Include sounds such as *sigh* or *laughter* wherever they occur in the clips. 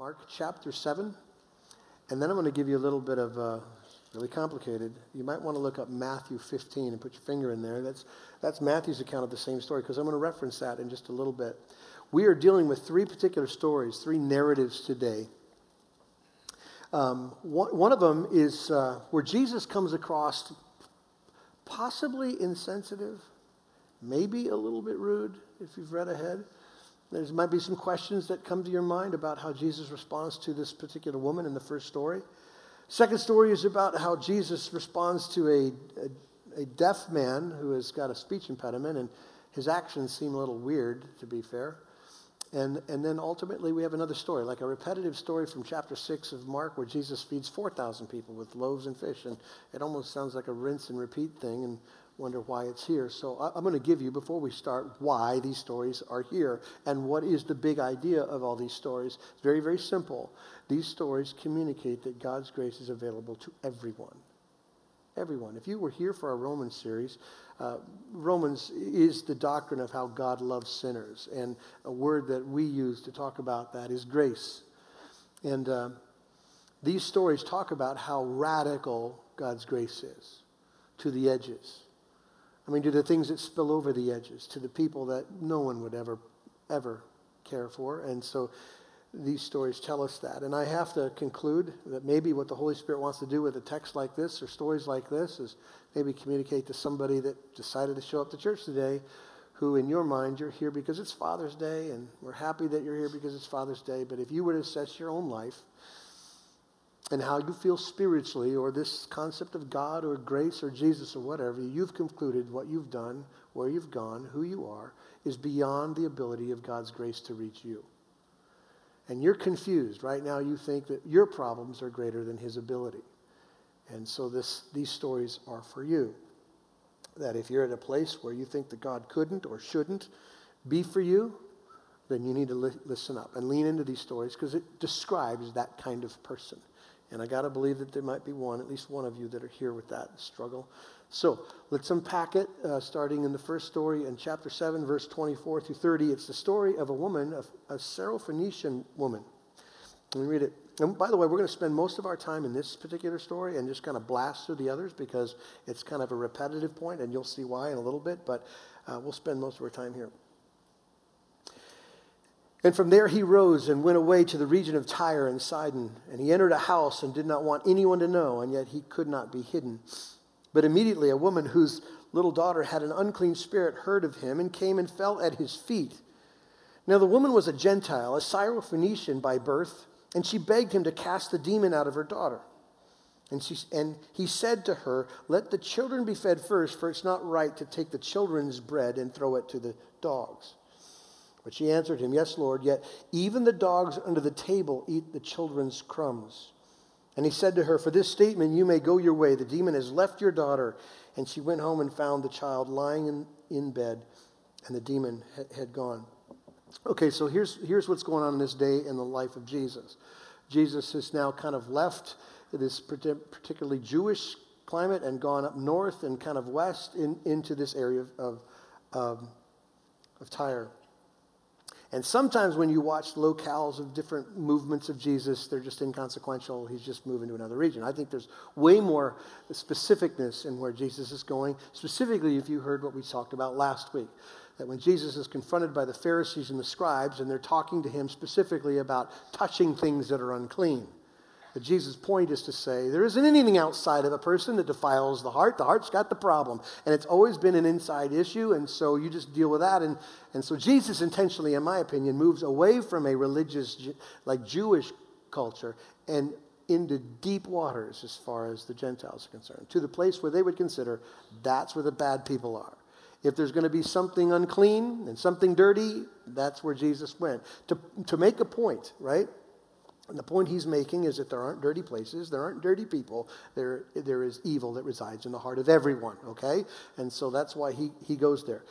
Mark chapter 7. And then I'm going to give you a little bit of uh, really complicated. You might want to look up Matthew 15 and put your finger in there. That's, that's Matthew's account of the same story because I'm going to reference that in just a little bit. We are dealing with three particular stories, three narratives today. Um, one, one, of them is uh, where Jesus comes across possibly insensitive, maybe a little bit rude if you've read ahead. There might be some questions that come to your mind about how Jesus responds to this particular woman in the first story. Second story is about how Jesus responds to a, a, a, deaf man who has got a speech impediment, and his actions seem a little weird, to be fair. And, and then ultimately, we have another story, like a repetitive story from chapter 6 of Mark, where Jesus feeds 4,000 people with loaves and fish. And it almost sounds like a rinse and repeat thing. And wonder why it's here. So I, am going to give you, before we start, why these stories are here and what is the big idea of all these stories. It's very, very simple. These stories communicate that God's grace is available to everyone. Everyone. If you were here for our Romans series, uh, Romans is the doctrine of how God loves sinners. And a word that we use to talk about that is grace. And uh, these stories talk about how radical God's grace is to the edges. I mean, to the things that spill over the edges, to the people that no one would ever, ever care for. And so these stories tell us that. And I have to conclude that maybe what the Holy Spirit wants to do with a text like this or stories like this is maybe communicate to somebody that decided to show up to church today who, in your mind, you're here because it's Father's Day and we're happy that you're here because it's Father's Day. But if you were to assess your own life, and how you feel spiritually, or this concept of God or grace or Jesus or whatever, you've concluded what you've done, where you've gone, who you are, is beyond the ability of God's grace to reach you. And you're confused. Right now, you think that your problems are greater than His ability. And so this, these stories are for you. That if you're at a place where you think that God couldn't or shouldn't be for you, then you need to li- listen up and lean into these stories because it describes that kind of person. And I got to believe that there might be one, at least one of you, that are here with that struggle. So let's unpack it, uh, starting in the first story in chapter 7, verse 24 through 30. It's the story of a woman, a, a Syrophoenician woman. Let me read it. And by the way, we're going to spend most of our time in this particular story and just kind of blast through the others because it's kind of a repetitive point, and you'll see why in a little bit, but uh, we'll spend most of our time here. And from there he rose and went away to the region of Tyre and Sidon. And he entered a house and did not want anyone to know, and yet he could not be hidden. But immediately a woman whose little daughter had an unclean spirit heard of him and came and fell at his feet. Now the woman was a Gentile, a Syrophoenician by birth, and she begged him to cast the demon out of her daughter. And, she, and he said to her, Let the children be fed first, for it's not right to take the children's bread and throw it to the dogs. But she answered him, Yes, Lord, yet even the dogs under the table eat the children's crumbs. And he said to her, For this statement you may go your way. The demon has left your daughter. And she went home and found the child lying in, in bed, and the demon had, had gone. Okay, so here's, here's what's going on in this day in the life of Jesus. Jesus has now kind of left this particularly Jewish climate and gone up north and kind of west in, into this area of, of, um, of Tyre. And sometimes when you watch locales of different movements of Jesus, they're just inconsequential. He's just moving to another region. I think there's way more specificness in where Jesus is going, specifically if you heard what we talked about last week. That when Jesus is confronted by the Pharisees and the scribes, and they're talking to him specifically about touching things that are unclean. But Jesus' point is to say there isn't anything outside of a person that defiles the heart. The heart's got the problem. And it's always been an inside issue, and so you just deal with that. And, and so Jesus intentionally, in my opinion, moves away from a religious, like Jewish culture and into deep waters as far as the Gentiles are concerned, to the place where they would consider that's where the bad people are. If there's going to be something unclean and something dirty, that's where Jesus went. To, to make a point, right? And the point he's making is that there aren't dirty places, there aren't dirty people, there, there is evil that resides in the heart of everyone, okay? And so that's why he, he goes there.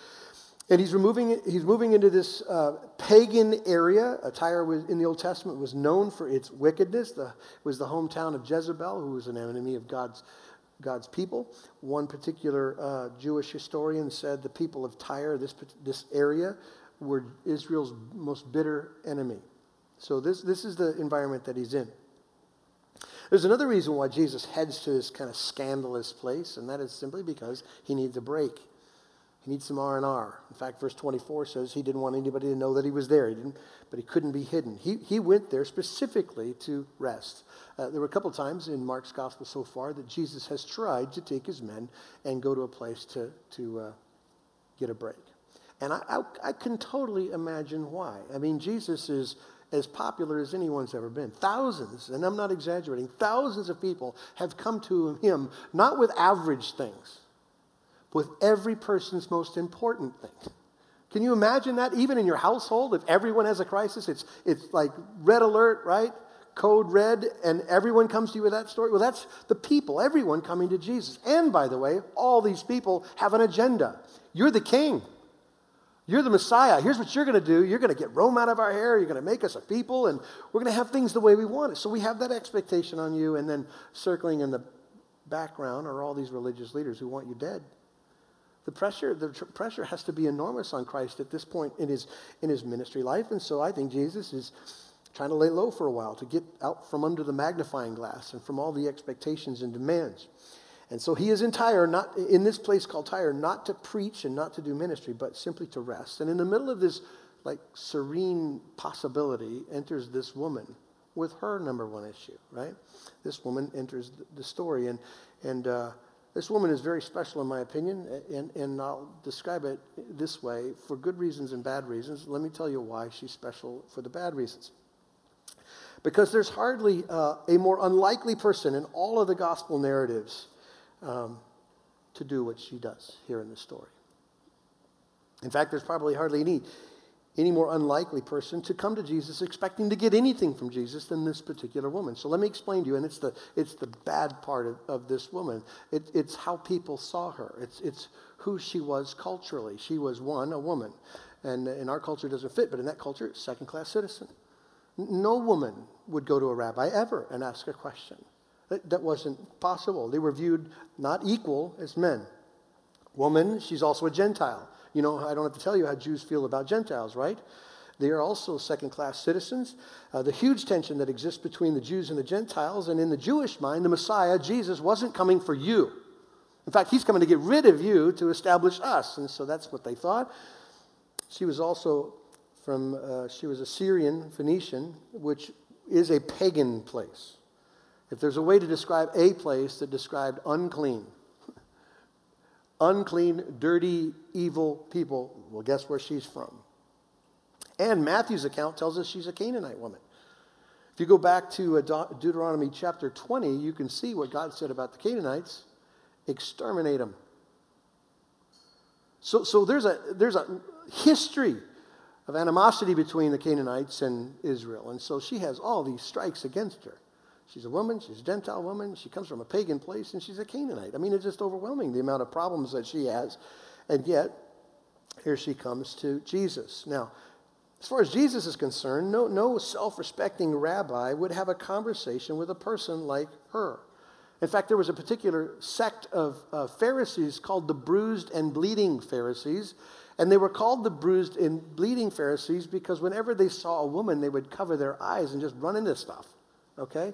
And he's, removing, he's moving into this uh, pagan area. Tyre was, in the Old Testament was known for its wickedness. The, was the hometown of Jezebel, who was an enemy of God's, God's people. One particular uh, Jewish historian said the people of Tyre, this, this area, were Israel's most bitter enemy. So this, this is the environment that he's in. There's another reason why Jesus heads to this kind of scandalous place, and that is simply because he needs a break. He needs some R&R. In fact, verse 24 says he didn't want anybody to know that he was there, he didn't, but he couldn't be hidden. He, he went there specifically to rest. Uh, there were a couple times in Mark's gospel so far that Jesus has tried to take his men and go to a place to, to uh, get a break. And I, I, I can totally imagine why. I mean, Jesus is as popular as anyone's ever been. Thousands, and I'm not exaggerating, thousands of people have come to him not with average things but with every person's most important thing. Can you imagine that? Even in your household, if everyone has a crisis, it's, it's like red alert, right? Code red, and everyone comes to you with that story. Well, that's the people, everyone coming to Jesus. And by the way, all these people have an agenda. You're the king. You're the Messiah. Here's what you're going to do. You're going to get Rome out of our hair. You're going to make us a people, and we're going to have things the way we want it. So we have that expectation on you, and then circling in the background are all these religious leaders who want you dead. The pressure, the tr- pressure has to be enormous on Christ at this point in his, in his ministry life. And so I think Jesus is trying to lay low for a while to get out from under the magnifying glass and from all the expectations and demands. And so he is in Tyre, not in this place called Tyre, not to preach and not to do ministry, but simply to rest. And in the middle of this like serene possibility enters this woman with her number one issue, right? This woman enters the story, and and uh, this woman is very special, in my opinion, and, and I'll describe it this way for good reasons and bad reasons. Let me tell you why she's special for the bad reasons. Because there's hardly uh, a more unlikely person in all of the gospel narratives um, to do what she does here in this story. In fact, there's probably hardly any any more unlikely person to come to Jesus expecting to get anything from Jesus than this particular woman. So let me explain to you, and it's the, it's the bad part of, of this woman. It, it's how people saw her, it's, it's who she was culturally. She was, one, a woman. And in our culture, doesn't fit, but in that culture, second class citizen. No woman would go to a rabbi ever and ask a question. That, wasn't possible. They were viewed not equal as men. Woman, she's also a Gentile. You know, I don't have to tell you how Jews feel about Gentiles, right? They are also second class citizens. Uh, the huge tension that exists between the Jews and the Gentiles, and in the Jewish mind, the Messiah, Jesus, wasn't coming for you. In fact, he's coming to get rid of you to establish us. And so that's what they thought. She was also from, uh, she was a Syrian Phoenician, which is a pagan place. If there's a way to describe a place that described unclean, *laughs* unclean, dirty, evil people. Well, guess where she's from? And Matthew's account tells us she's a Canaanite woman. If you go back to uh, Deuteronomy chapter 20, you can see what God said about the Canaanites exterminate them. So, so there's, a, there's a history of animosity between the Canaanites and Israel. And so she has all these strikes against her. She's a woman, she's a Gentile woman, she comes from a pagan place, and she's a Canaanite. I mean, it's just overwhelming the amount of problems that she has. And yet, here she comes to Jesus. Now, as far as Jesus is concerned, no, no self respecting rabbi would have a conversation with a person like her. In fact, there was a particular sect of uh, Pharisees called the bruised and bleeding Pharisees. And they were called the bruised and bleeding Pharisees because whenever they saw a woman, they would cover their eyes and just run into stuff. Okay?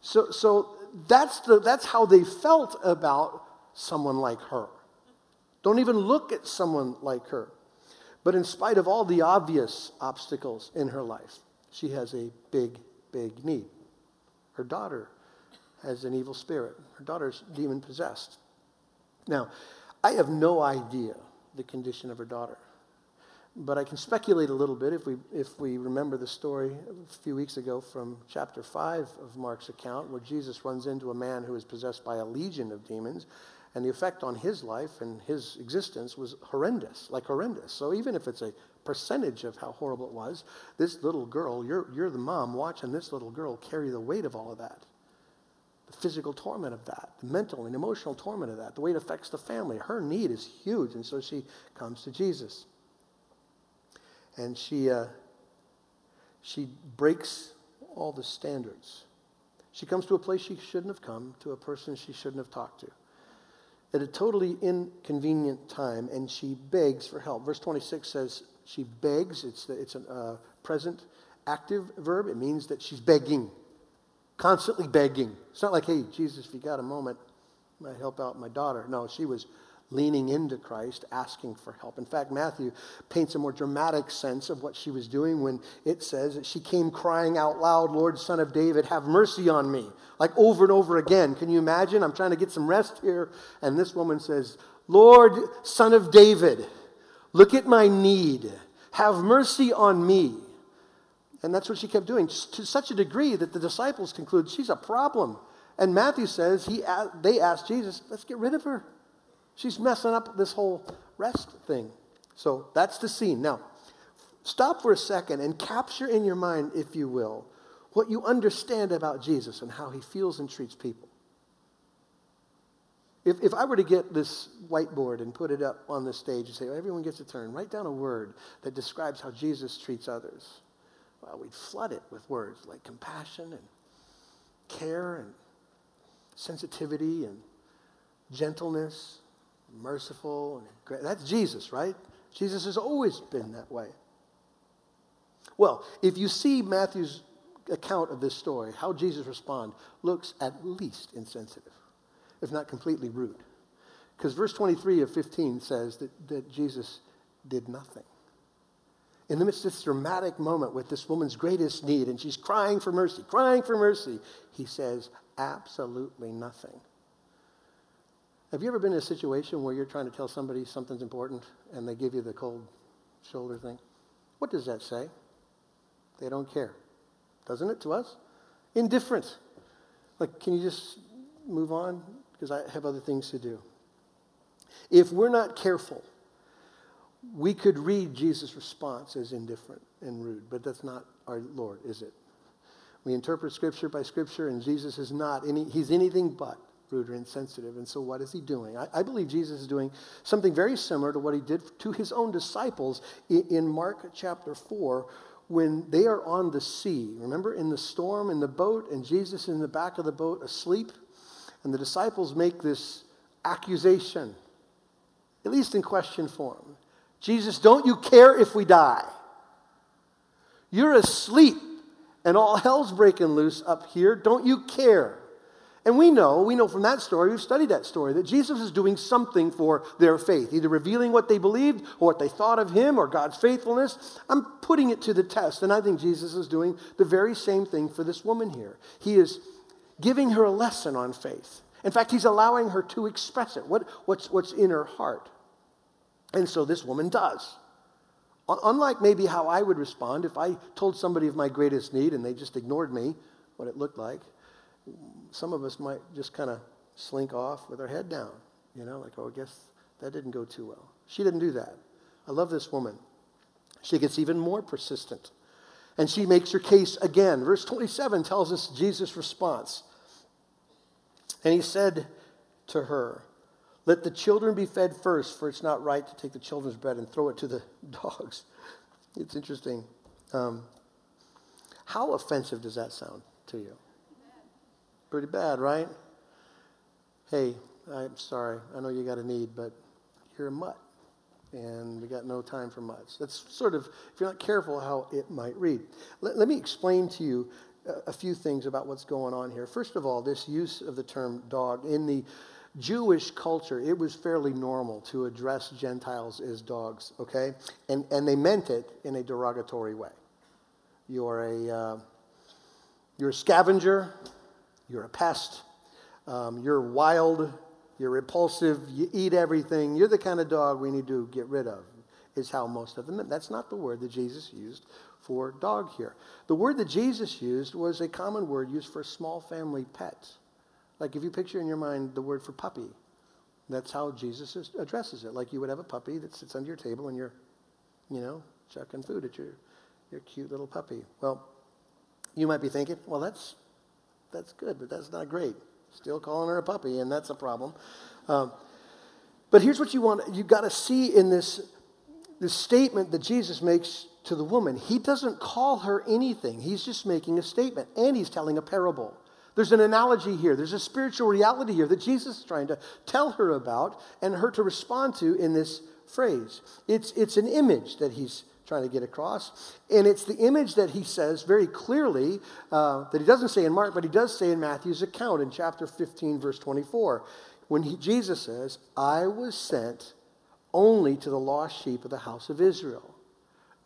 So, so that's, the, that's how they felt about someone like her. Don't even look at someone like her. But in spite of all the obvious obstacles in her life, she has a big, big need. Her daughter has an evil spirit. Her daughter's demon possessed. Now, I have no idea the condition of her daughter. But I can speculate a little bit if we, if we remember the story a few weeks ago from chapter 5 of Mark's account, where Jesus runs into a man who is possessed by a legion of demons, and the effect on his life and his existence was horrendous, like horrendous. So even if it's a percentage of how horrible it was, this little girl, you're, you're the mom watching this little girl carry the weight of all of that. The physical torment of that, the mental and emotional torment of that, the way it affects the family. Her need is huge, and so she comes to Jesus and she, uh, she breaks all the standards. She comes to a place she shouldn't have come, to a person she shouldn't have talked to, at a totally inconvenient time, and she begs for help. Verse 26 says she begs, it's, the, it's a uh, present active verb. It means that she's begging, constantly begging. It's not like, hey, Jesus, if you got a moment, might help out my daughter. No, she was leaning into Christ, asking for help. In fact, Matthew paints a more dramatic sense of what she was doing when it says that she came crying out loud, Lord, Son of David, have mercy on me. Like over and over again. Can you imagine? I'm trying to get some rest here. And this woman says, Lord, Son of David, look at my need. Have mercy on me. And that's what she kept doing to such a degree that the disciples conclude she's a problem. And Matthew says he, they asked Jesus, let's get rid of her. She's messing up this whole rest thing. So that's the scene. Now, stop for a second and capture in your mind, if you will, what you understand about Jesus and how he feels and treats people. If, if I were to get this whiteboard and put it up on the stage and say, well, everyone gets a turn, write down a word that describes how Jesus treats others. Well, we'd flood it with words like compassion and care and sensitivity and gentleness merciful. That's Jesus, right? Jesus has always been that way. Well, if you see Matthew's account of this story, how Jesus responds looks at least insensitive, if not completely rude. Because verse 23 of 15 says that, that Jesus did nothing. In the midst of this dramatic moment with this woman's greatest need, and she's crying for mercy, crying for mercy, he says absolutely nothing. Have you ever been in a situation where you're trying to tell somebody something's important and they give you the cold shoulder thing? What does that say? They don't care. Doesn't it to us? Indifferent. Like, can you just move on? Because I have other things to do. If we're not careful, we could read Jesus' response as indifferent and rude, but that's not our Lord, is it? We interpret Scripture by Scripture, and Jesus is not any, he's anything but rude or insensitive. And so, what is he doing? I, I, believe Jesus is doing something very similar to what he did to his own disciples in, in Mark chapter 4 when they are on the sea. Remember, in the storm, in the boat, and Jesus in the back of the boat asleep? And the disciples make this accusation, at least in question form Jesus, don't you care if we die? You're asleep and all hell's breaking loose up here. Don't you care? And we know, we know from that story, we've studied that story, that Jesus is doing something for their faith, either revealing what they believed or what they thought of him or God's faithfulness. I'm putting it to the test. And I think Jesus is doing the very same thing for this woman here. He is giving her a lesson on faith. In fact, he's allowing her to express it, what, what's, what's in her heart. And so this woman does. Unlike maybe how I would respond if I told somebody of my greatest need and they just ignored me, what it looked like some of us might just kind of slink off with our head down, you know, like, oh, I guess that didn't go too well. She didn't do that. I love this woman. She gets even more persistent. And she makes her case again. Verse 27 tells us Jesus' response. And he said to her, Let the children be fed first, for it's not right to take the children's bread and throw it to the *laughs* dogs. It's interesting. Um, how offensive does that sound to you? Pretty bad, right? Hey, I'm sorry. I know you got a need, but you're a mutt. And we got no time for mutts. That's sort of, if you're not careful, how it might read. Let, let me explain to you a, a few things about what's going on here. First of all, this use of the term dog. In the Jewish culture, it was fairly normal to address Gentiles as dogs, okay? And, and they meant it in a derogatory way. You're a, uh, you're a scavenger, you're a pest. Um, you're wild. You're repulsive. You eat everything. You're the kind of dog we need to get rid of, is how most of them. That's not the word that Jesus used for dog here. The word that Jesus used was a common word used for small family pets. Like if you picture in your mind the word for puppy, that's how Jesus addresses it. Like you would have a puppy that sits under your table and you're, you know, chucking food at your, your cute little puppy. Well, you might be thinking, well, that's that's good, but that's not great. Still calling her a puppy, and that's a problem. Um, but here's what you want—you've got to see in this, this statement that Jesus makes to the woman. He doesn't call her anything, he's just making a statement, and he's telling a parable. There's an analogy here. There's a spiritual reality here that Jesus is trying to tell her about and her to respond to in this phrase. It's, it's an image that he's trying to get across. And it's the image that he says very clearly, uh, that he doesn't say in Mark, but he does say in Matthew's account in chapter 15, verse 24, when he, Jesus says, I was sent only to the lost sheep of the house of Israel.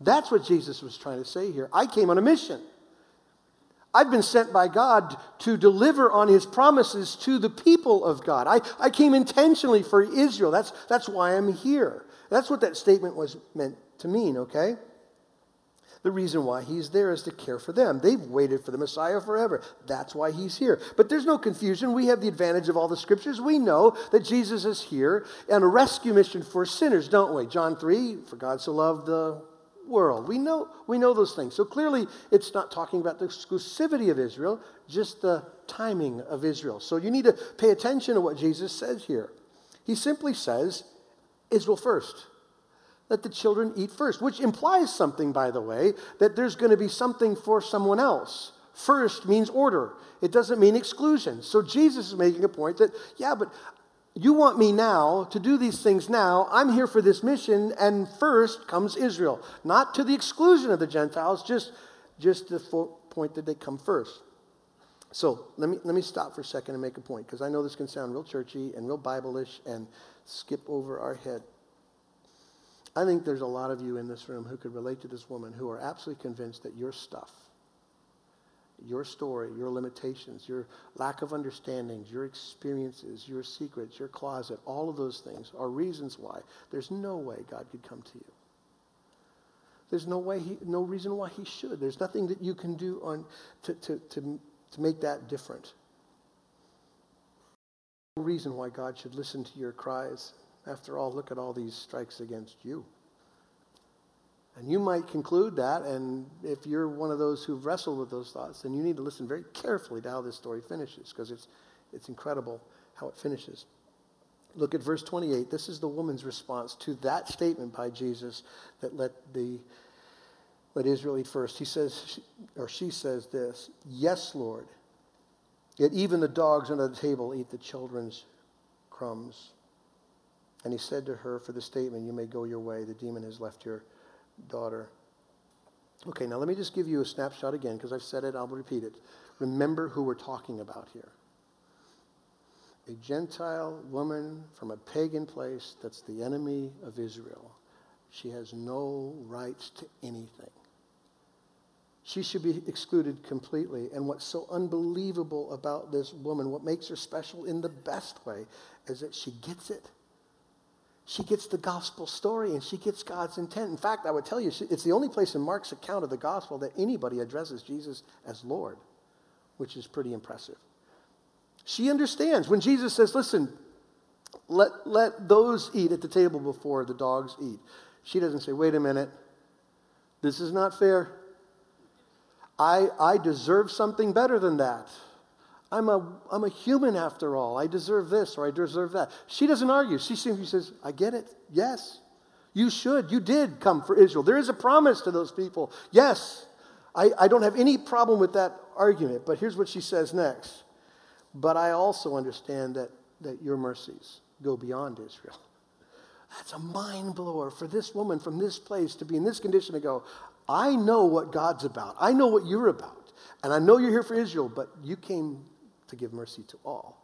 That's what Jesus was trying to say here. I came on a mission. I've been sent by God to deliver on his promises to the people of God. I, I came intentionally for Israel. That's, that's why I'm here. That's what that statement was meant to mean, okay? The reason why he's there is to care for them. They've waited for the Messiah forever. That's why he's here. But there's no confusion. We have the advantage of all the scriptures. We know that Jesus is here on a rescue mission for sinners, don't we? John 3, for God so loved the world. We know, we know those things. So clearly, it's not talking about the exclusivity of Israel, just the timing of Israel. So you need to pay attention to what Jesus says here. He simply says, Israel first. Let the children eat first, which implies something, by the way, that there's going to be something for someone else. First means order, it doesn't mean exclusion. So Jesus is making a point that, yeah, but you want me now to do these things now. I'm here for this mission, and first comes Israel. Not to the exclusion of the Gentiles, just, just the point that they come first. So let me, let me stop for a second and make a point, because I know this can sound real churchy and real Bible-ish and skip over our head. I think there's a lot of you in this room who could relate to this woman who are absolutely convinced that your stuff your story, your limitations, your lack of understandings, your experiences, your secrets, your closet, all of those things are reasons why there's no way God could come to you. There's no way he, no reason why he should. There's nothing that you can do on to, to, to, to make that different. No reason why God should listen to your cries. After all, look at all these strikes against you. And you might conclude that, and if you're one of those who've wrestled with those thoughts, then you need to listen very carefully to how this story finishes, because it's, it's incredible how it finishes. Look at verse 28. This is the woman's response to that statement by Jesus that let the let Israel eat first. He says, or she says this, Yes, Lord. Yet even the dogs under the table eat the children's crumbs. And he said to her, For the statement, you may go your way. The demon has left your daughter. Okay, now let me just give you a snapshot again because I've said it, I'll repeat it. Remember who we're talking about here. A Gentile woman from a pagan place that's the enemy of Israel. She has no rights to anything. She should be excluded completely. And what's so unbelievable about this woman, what makes her special in the best way, is that she gets it she gets the gospel story and she gets God's intent. In fact, I would tell you, it's the only place in Mark's account of the gospel that anybody addresses Jesus as Lord, which is pretty impressive. She understands when Jesus says, Listen, let, let those eat at the table before the dogs eat. She doesn't say, Wait a minute, this is not fair. I, I deserve something better than that. I'm a, I'm a human after all. I deserve this or I deserve that. She doesn't argue. She simply says, I get it. Yes. You should. You did come for Israel. There is a promise to those people. Yes. I, I don't have any problem with that argument. But here's what she says next. But I also understand that, that your mercies go beyond Israel. That's a mind blower for this woman from this place to be in this condition to go, I know what God's about. I know what you're about. And I know you're here for Israel, but you came to give mercy to all.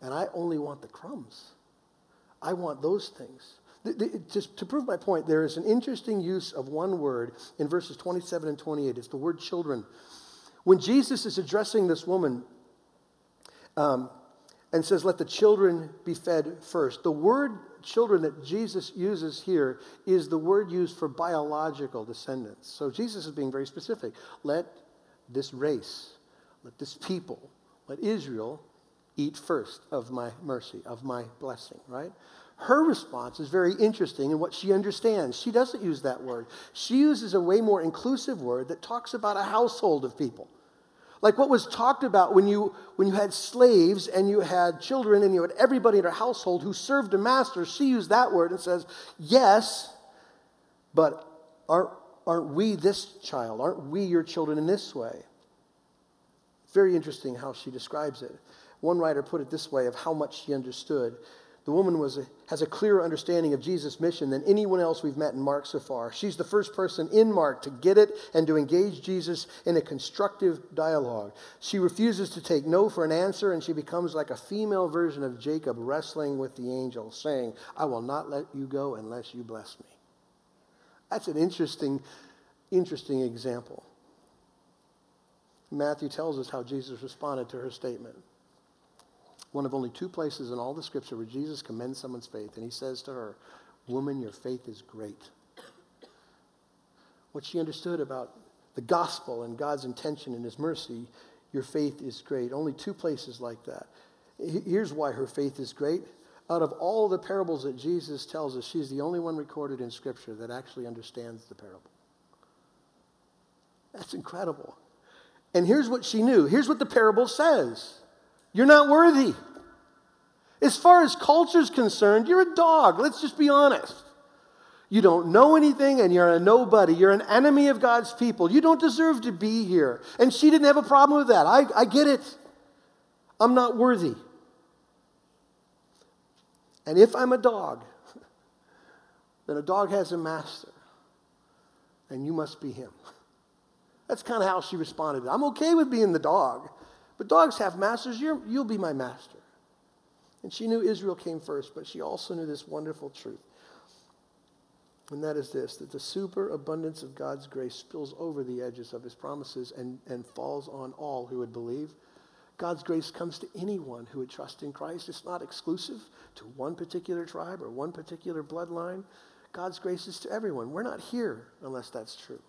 And I only want the crumbs. I want those things. Just to prove my point, there is an interesting use of one word in verses 27 and 28. It's the word children. When Jesus is addressing this woman um, and says, Let the children be fed first, the word children that Jesus uses here is the word used for biological descendants. So Jesus is being very specific. Let this race, let this people, let Israel eat first of my mercy, of my blessing, right? Her response is very interesting in what she understands. She doesn't use that word. She uses a way more inclusive word that talks about a household of people. Like what was talked about when you, when you had slaves and you had children and you had everybody in her household who served a master, she used that word and says, Yes, but aren't, aren't we this child? Aren't we your children in this way? Very interesting how she describes it. One writer put it this way of how much she understood. The woman was a, has a clearer understanding of Jesus' mission than anyone else we've met in Mark so far. She's the first person in Mark to get it and to engage Jesus in a constructive dialogue. She refuses to take no for an answer, and she becomes like a female version of Jacob wrestling with the angel, saying, I will not let you go unless you bless me. That's an interesting, interesting example. Matthew tells us how Jesus responded to her statement one of only two places in all the scripture where Jesus commends someone's faith, and he says to her, Woman, your faith is great. What she understood about the gospel and God's intention and his mercy, your faith is great. Only two places like that. Here's why her faith is great. Out of all the parables that Jesus tells us, she's the only one recorded in Scripture that actually understands the parable. That's incredible. And here's what she knew. Here's what the parable says you're not worthy. As far as culture's concerned, you're a dog. Let's just be honest. You don't know anything and you're a nobody. You're an enemy of God's people. You don't deserve to be here. And she didn't have a problem with that. I, I get it. I'm not worthy. And if I'm a dog, *laughs* then a dog has a master, and you must be him. *laughs* That's kind of how she responded. I'm okay with being the dog. But dogs have masters. you you'll be my master. And she knew Israel came first, but she also knew this wonderful truth. And that is this that the superabundance of God's grace spills over the edges of his promises and, and falls on all who would believe. God's grace comes to anyone who would trust in Christ. It's not exclusive to one particular tribe or one particular bloodline. God's grace is to everyone. We're not here unless that's true.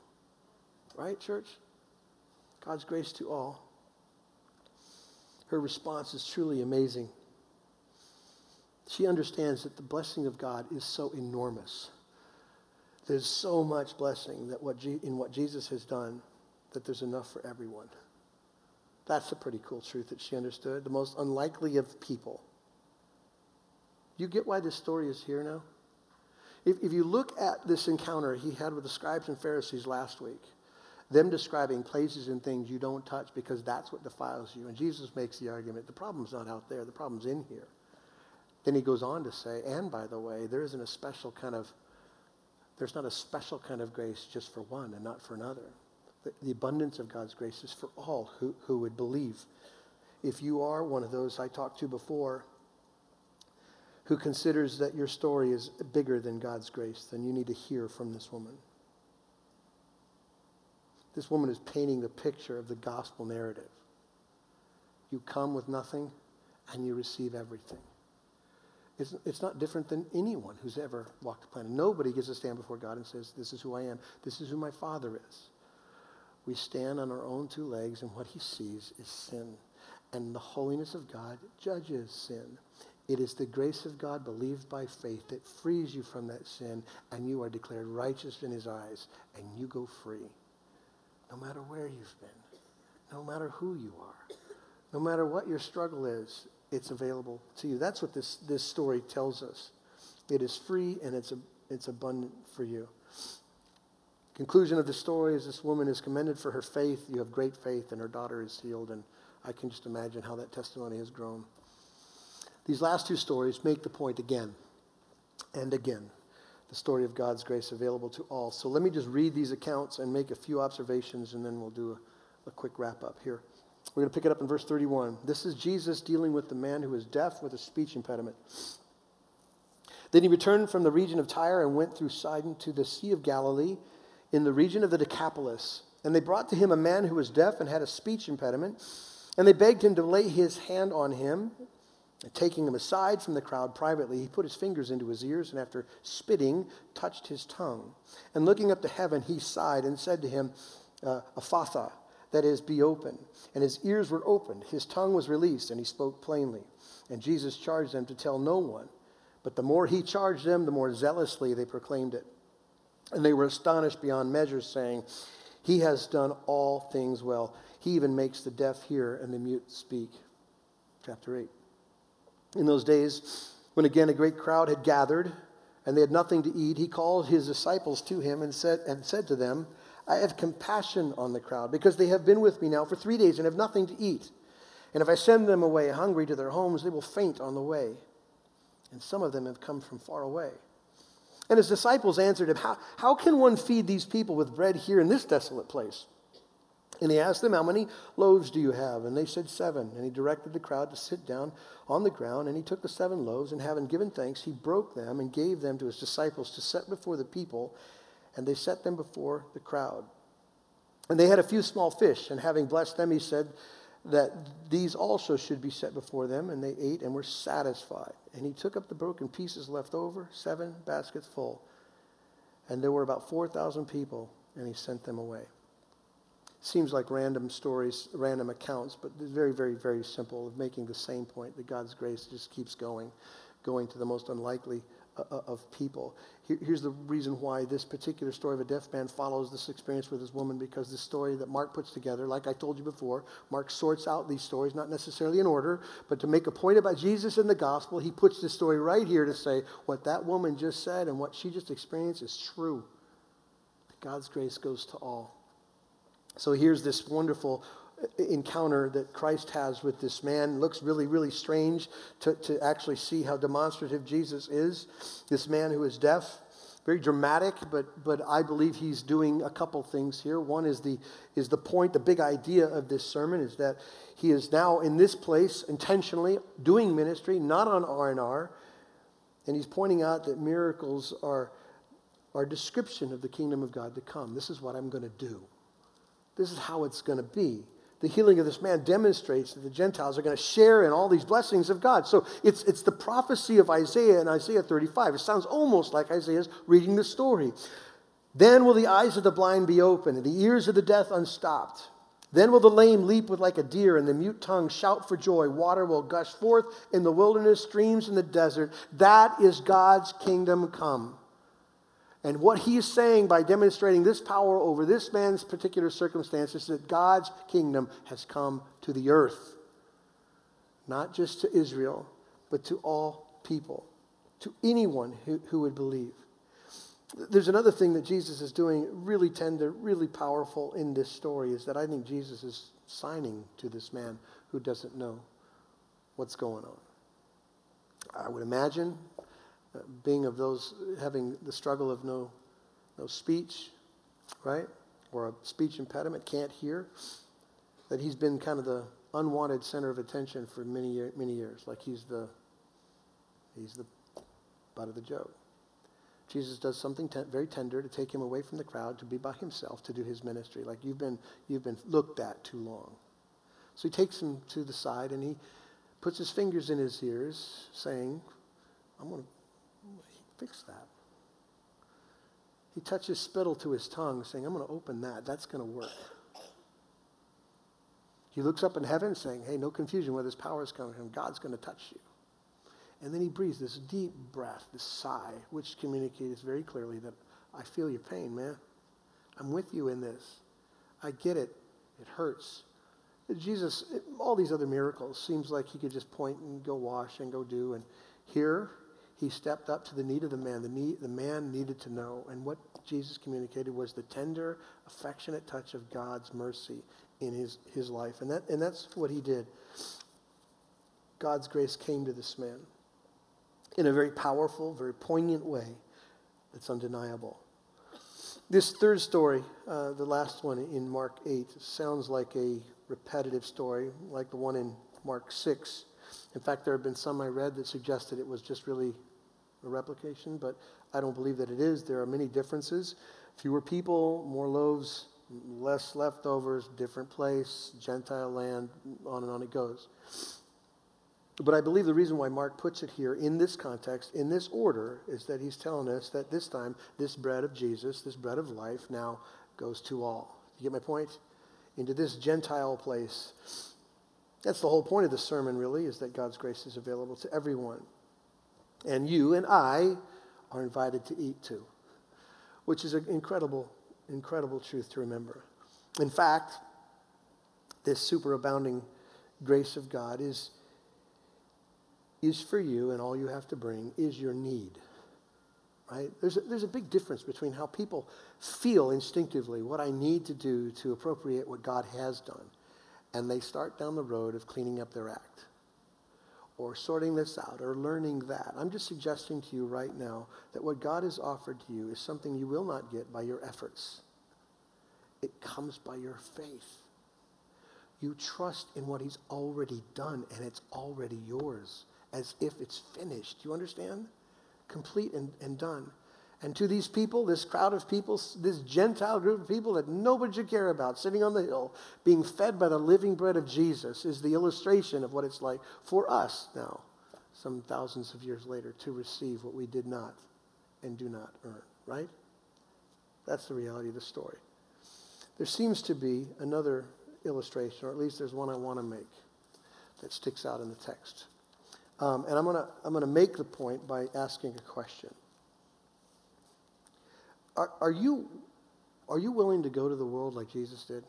Right, church? God's grace to all her response is truly amazing. She understands that the blessing of God is so enormous. There's so much blessing that what in what Jesus has done that there's enough for everyone. That's a pretty cool truth that she understood. The most unlikely of people. You get why this story is here now? If, if you look at this encounter he had with the scribes and Pharisees last week, them describing places and things you don't touch because that's what defiles you. And Jesus makes the argument the problem's not out there, the problem's in here. Then he goes on to say, and by the way, there isn't a special kind of, there's not a special kind of grace just for one and not for another. The, the abundance of God's grace is for all who, who would believe. If you are one of those I talked to before who considers that your story is bigger than God's grace, then you need to hear from this woman. This woman is painting the picture of the gospel narrative. You come with nothing and you receive everything. It's, it's not different than anyone who's ever walked the planet. Nobody gets to stand before God and says, This is who I am. This is who my Father is. We stand on our own two legs, and what he sees is sin. And the holiness of God judges sin. It is the grace of God believed by faith that frees you from that sin, and you are declared righteous in his eyes, and you go free no matter where you've been, no matter who you are, no matter what your struggle is, it's available to you. That's what this, this story tells us. It is free and it's, a, it's abundant for you. Conclusion of the story is this woman is commended for her faith. You have great faith, and her daughter is healed. And I can just imagine how that testimony has grown. These last two stories make the point again and again the story of God's grace available to all. So let me just read these accounts and make a few observations, and then we'll do a, a quick wrap up here. We're going to pick it up in verse 31. This is Jesus dealing with the man who is deaf with a speech impediment. Then he returned from the region of Tyre and went through Sidon to the Sea of Galilee in the region of the Decapolis. And they brought to him a man who was deaf and had a speech impediment. And they begged him to lay his hand on him. And taking him aside from the crowd privately, he put his fingers into his ears and after spitting, touched his tongue. And looking up to heaven, he sighed and said to him, uh, Ephphatha, that is, be open. And his ears were opened, his tongue was released, and he spoke plainly. And Jesus charged them to tell no one. But the more he charged them, the more zealously they proclaimed it. And they were astonished beyond measure, saying, He has done all things well. He even makes the deaf hear and the mute speak. Chapter 8. In those days, when again a great crowd had gathered and they had nothing to eat, he called his disciples to him and said, and said to them, I have compassion on the crowd because they have been with me now for three days and have nothing to eat. And if I send them away hungry to their homes, they will faint on the way. and some of them have come from far away. And his disciples answered him, How, how can one feed these people with bread here in this desolate place? And he asked them, How many loaves do you have? And they said, Seven. And he directed the crowd to sit down on the ground. And he took the seven loaves, and having given thanks, he broke them and gave them to his disciples to set before the people. And they set them before the crowd. And they had a few small fish. And having blessed them, he said that these also should be set before them. And they ate and were satisfied. And he took up the broken pieces left over, seven baskets full. And there were about 4,000 people, and he sent them away seems like random stories, random accounts, but very, very, very simple of making the same point that God's grace just keeps going, going to the most unlikely uh, uh, of people. here's the reason why this particular story of a deaf man follows this experience with this woman, because the story that Mark puts together, like I told you before, Mark sorts out these stories, not necessarily in order, but to make a point about Jesus in the gospel, he puts this story right here to say what that woman just said and what she just experienced is true. God's grace goes to all. So here's this wonderful uh, encounter that Christ has with this man. It looks really, really strange to, to actually see how demonstrative Jesus is. This man who is deaf, very dramatic, but, but I believe he's doing a couple things here. One is the, is the point, the big idea of this sermon is that he is now in this place intentionally doing ministry, not on R&R, and he's pointing out that miracles are, are description of the kingdom of God to come. This is what I'm going to do. This is how it's going to be. The healing of this man demonstrates that the Gentiles are going to share in all these blessings of God. So it's, it's the prophecy of Isaiah in Isaiah 35. It sounds almost like Isaiah's reading the story. Then will the eyes of the blind be opened, and the ears of the deaf unstopped. Then will the lame leap with like a deer, and the mute tongue shout for joy. Water will gush forth in the wilderness, streams in the desert. That is God's kingdom come. And what he is saying by demonstrating this power over this man's particular circumstances is that God's kingdom has come to the earth. Not just to Israel, but to all people, to anyone who, who would believe. There's another thing that Jesus is doing really tender, really powerful in this story is that I think Jesus is signing to this man who doesn't know what's going on. I would imagine being of those having the struggle of no, no speech, right? Or a speech impediment, can't hear, that he's been kind of the unwanted center of attention for many, many years. Like he's the, he's the butt of the joke. Jesus does something very tender to take him away from the crowd, to be by himself, to do his ministry. Like you've been, you've been looked at too long. So he takes him to the side and he puts his fingers in his ears, saying, I'm going to fix that. He touches spittle to his tongue, saying, I'm going to open that. That's going to work. He looks up in heaven, saying, Hey, no confusion where this power is coming from. God's going to touch you. And then he breathes this deep breath, this sigh, which communicates very clearly that I feel your pain, man. I'm with you in this. I get it. It hurts. Jesus, all these other miracles, seems like he could just point and go wash and go do. And here, he stepped up to the need of the man. The, need, the man needed to know. And what Jesus communicated was the tender, affectionate touch of God's mercy in his, his life. And, that, and that's what he did. God's grace came to this man in a very powerful, very poignant way that's undeniable. This third story, uh, the last one in Mark 8, sounds like a repetitive story, like the one in Mark 6. In fact, there have been some I read that suggested it was just really a replication, but I don't believe that it is. There are many differences. Fewer people, more loaves, less leftovers, different place, Gentile land, on and on it goes. But I believe the reason why Mark puts it here in this context, in this order, is that he's telling us that this time, this bread of Jesus, this bread of life, now goes to all. You get my point? Into this Gentile place. That's the whole point of the sermon, really, is that God's grace is available to everyone. And you and I are invited to eat too, which is an incredible, incredible truth to remember. In fact, this superabounding grace of God is, is for you, and all you have to bring is your need. Right? There's a, there's a big difference between how people feel instinctively what I need to do to appropriate what God has done, and they start down the road of cleaning up their act or sorting this out or learning that. I'm just suggesting to you right now that what God has offered to you is something you will not get by your efforts. It comes by your faith. You trust in what He's already done, and it's already yours, as if it's finished. You understand? Complete and, and done. And to these people, this crowd of people, this Gentile group of people that nobody should care about, sitting on the hill, being fed by the living bread of Jesus, is the illustration of what it's like for us now, some thousands of years later, to receive what we did not and do not earn, right? That's the reality of the story. There seems to be another illustration, or at least there's one I want to make that sticks out in the text. Um, and I'm going to I'm going to make the point by asking a question. Are, are, you, are you willing to go to the world like Jesus did?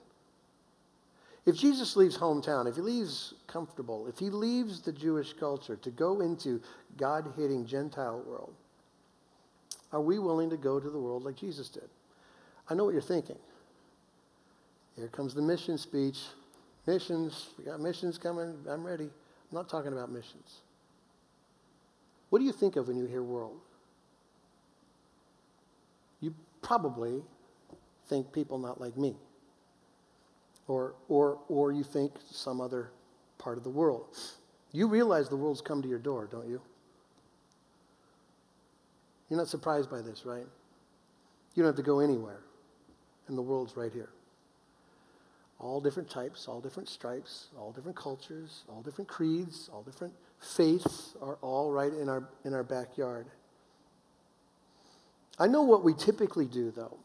If Jesus leaves hometown, if he leaves comfortable, if he leaves the Jewish culture to go into God hating Gentile world, are we willing to go to the world like Jesus did? I know what you're thinking. Here comes the mission speech. Missions, we got missions coming. I'm ready. I'm not talking about missions. What do you think of when you hear world? Probably think people not like me. Or, or, or you think some other part of the world. You realize the world's come to your door, don't you? You're not surprised by this, right? You don't have to go anywhere, and the world's right here. All different types, all different stripes, all different cultures, all different creeds, all different faiths are all right in our, in our backyard. I know what we typically do, though.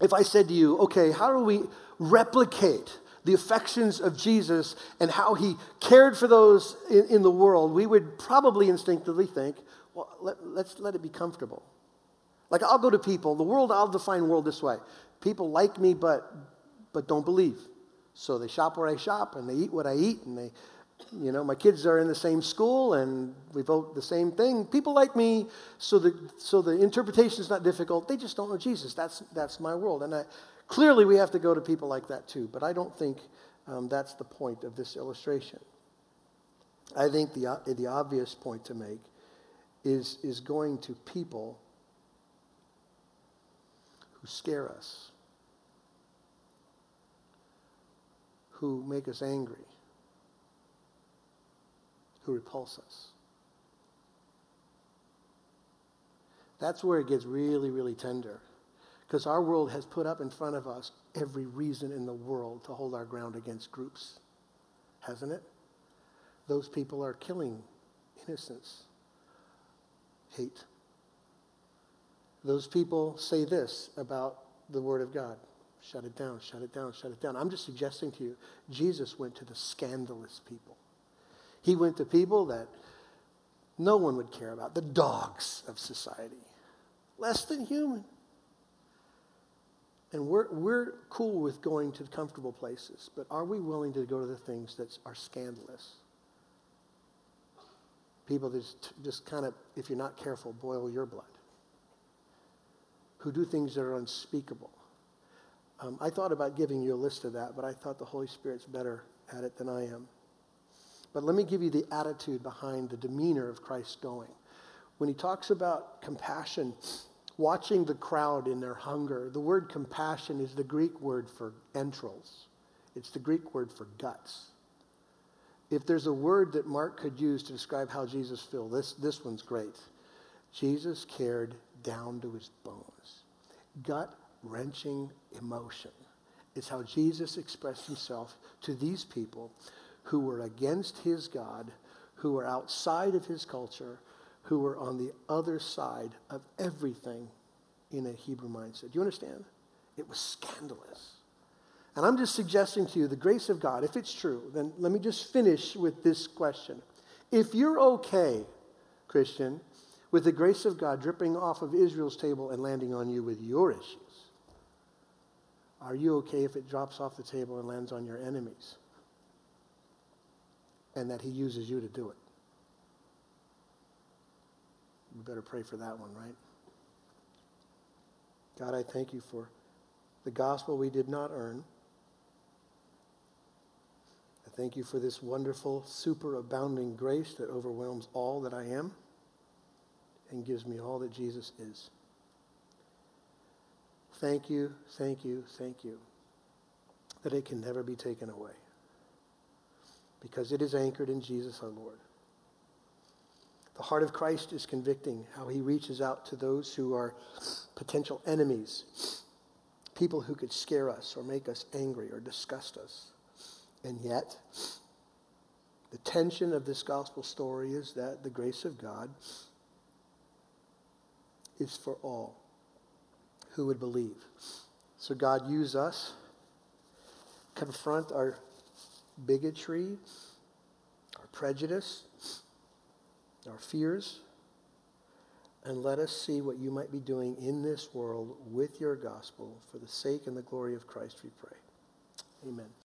If I said to you, okay, how do we replicate the affections of Jesus and how he cared for those in, in the world, we would probably instinctively think, well, let, let's let it be comfortable. Like I'll go to people, the world, I'll define world this way. People like me, but, but don't believe. So they shop where I shop and they eat what I eat and they you know, my kids are in the same school and we vote the same thing. People like me, so the, so the interpretation is not difficult. They just don't know Jesus. That's, that's my world. And I, clearly, we have to go to people like that too, but I don't think um, that's the point of this illustration. I think the, the obvious point to make is, is going to people who scare us, who make us angry who repulse us. That's where it gets really, really tender. Because our world has put up in front of us every reason in the world to hold our ground against groups, hasn't it? Those people are killing innocents, hate. Those people say this about the Word of God shut it down, shut it down, shut it down. I'm just suggesting to you, Jesus went to the scandalous people. He went to people that no one would care about, the dogs of society, less than human. And we're, we're cool with going to comfortable places, but are we willing to go to the things that are scandalous? People that just, just kind of, if you're not careful, boil your blood. Who do things that are unspeakable. Um, I thought about giving you a list of that, but I thought the Holy Spirit's better at it than I am. But let me give you the attitude behind the demeanor of Christ going. When he talks about compassion, watching the crowd in their hunger, the word compassion is the Greek word for entrails, it's the Greek word for guts. If there's a word that Mark could use to describe how Jesus felt, this, this one's great. Jesus cared down to his bones. Gut wrenching emotion. It's how Jesus expressed himself to these people who were against his God, who were outside of his culture, who were on the other side of everything in a Hebrew mindset. Do you understand? It was scandalous. And I'm just suggesting to you the grace of God, if it's true, then let me just finish with this question. If you're okay, Christian, with the grace of God dripping off of Israel's table and landing on you with your issues, are you okay if it drops off the table and lands on your enemies? And that he uses you to do it. We better pray for that one, right? God, I thank you for the gospel we did not earn. I Thank you for this wonderful, superabounding grace that overwhelms all that I am and gives me all that Jesus is. Thank you, thank you, thank you that it can never be taken away because it is anchored in Jesus our Lord. The heart of Christ is convicting how he reaches out to those who are potential enemies, people who could scare us or make us angry or disgust us. And yet, the tension of this gospel story is that the grace of God is for all who would believe. So God use us, confront our bigotry, our prejudice, our fears, and let us see what you might be doing in this world with your gospel for the sake and the glory of Christ, we pray. Amen.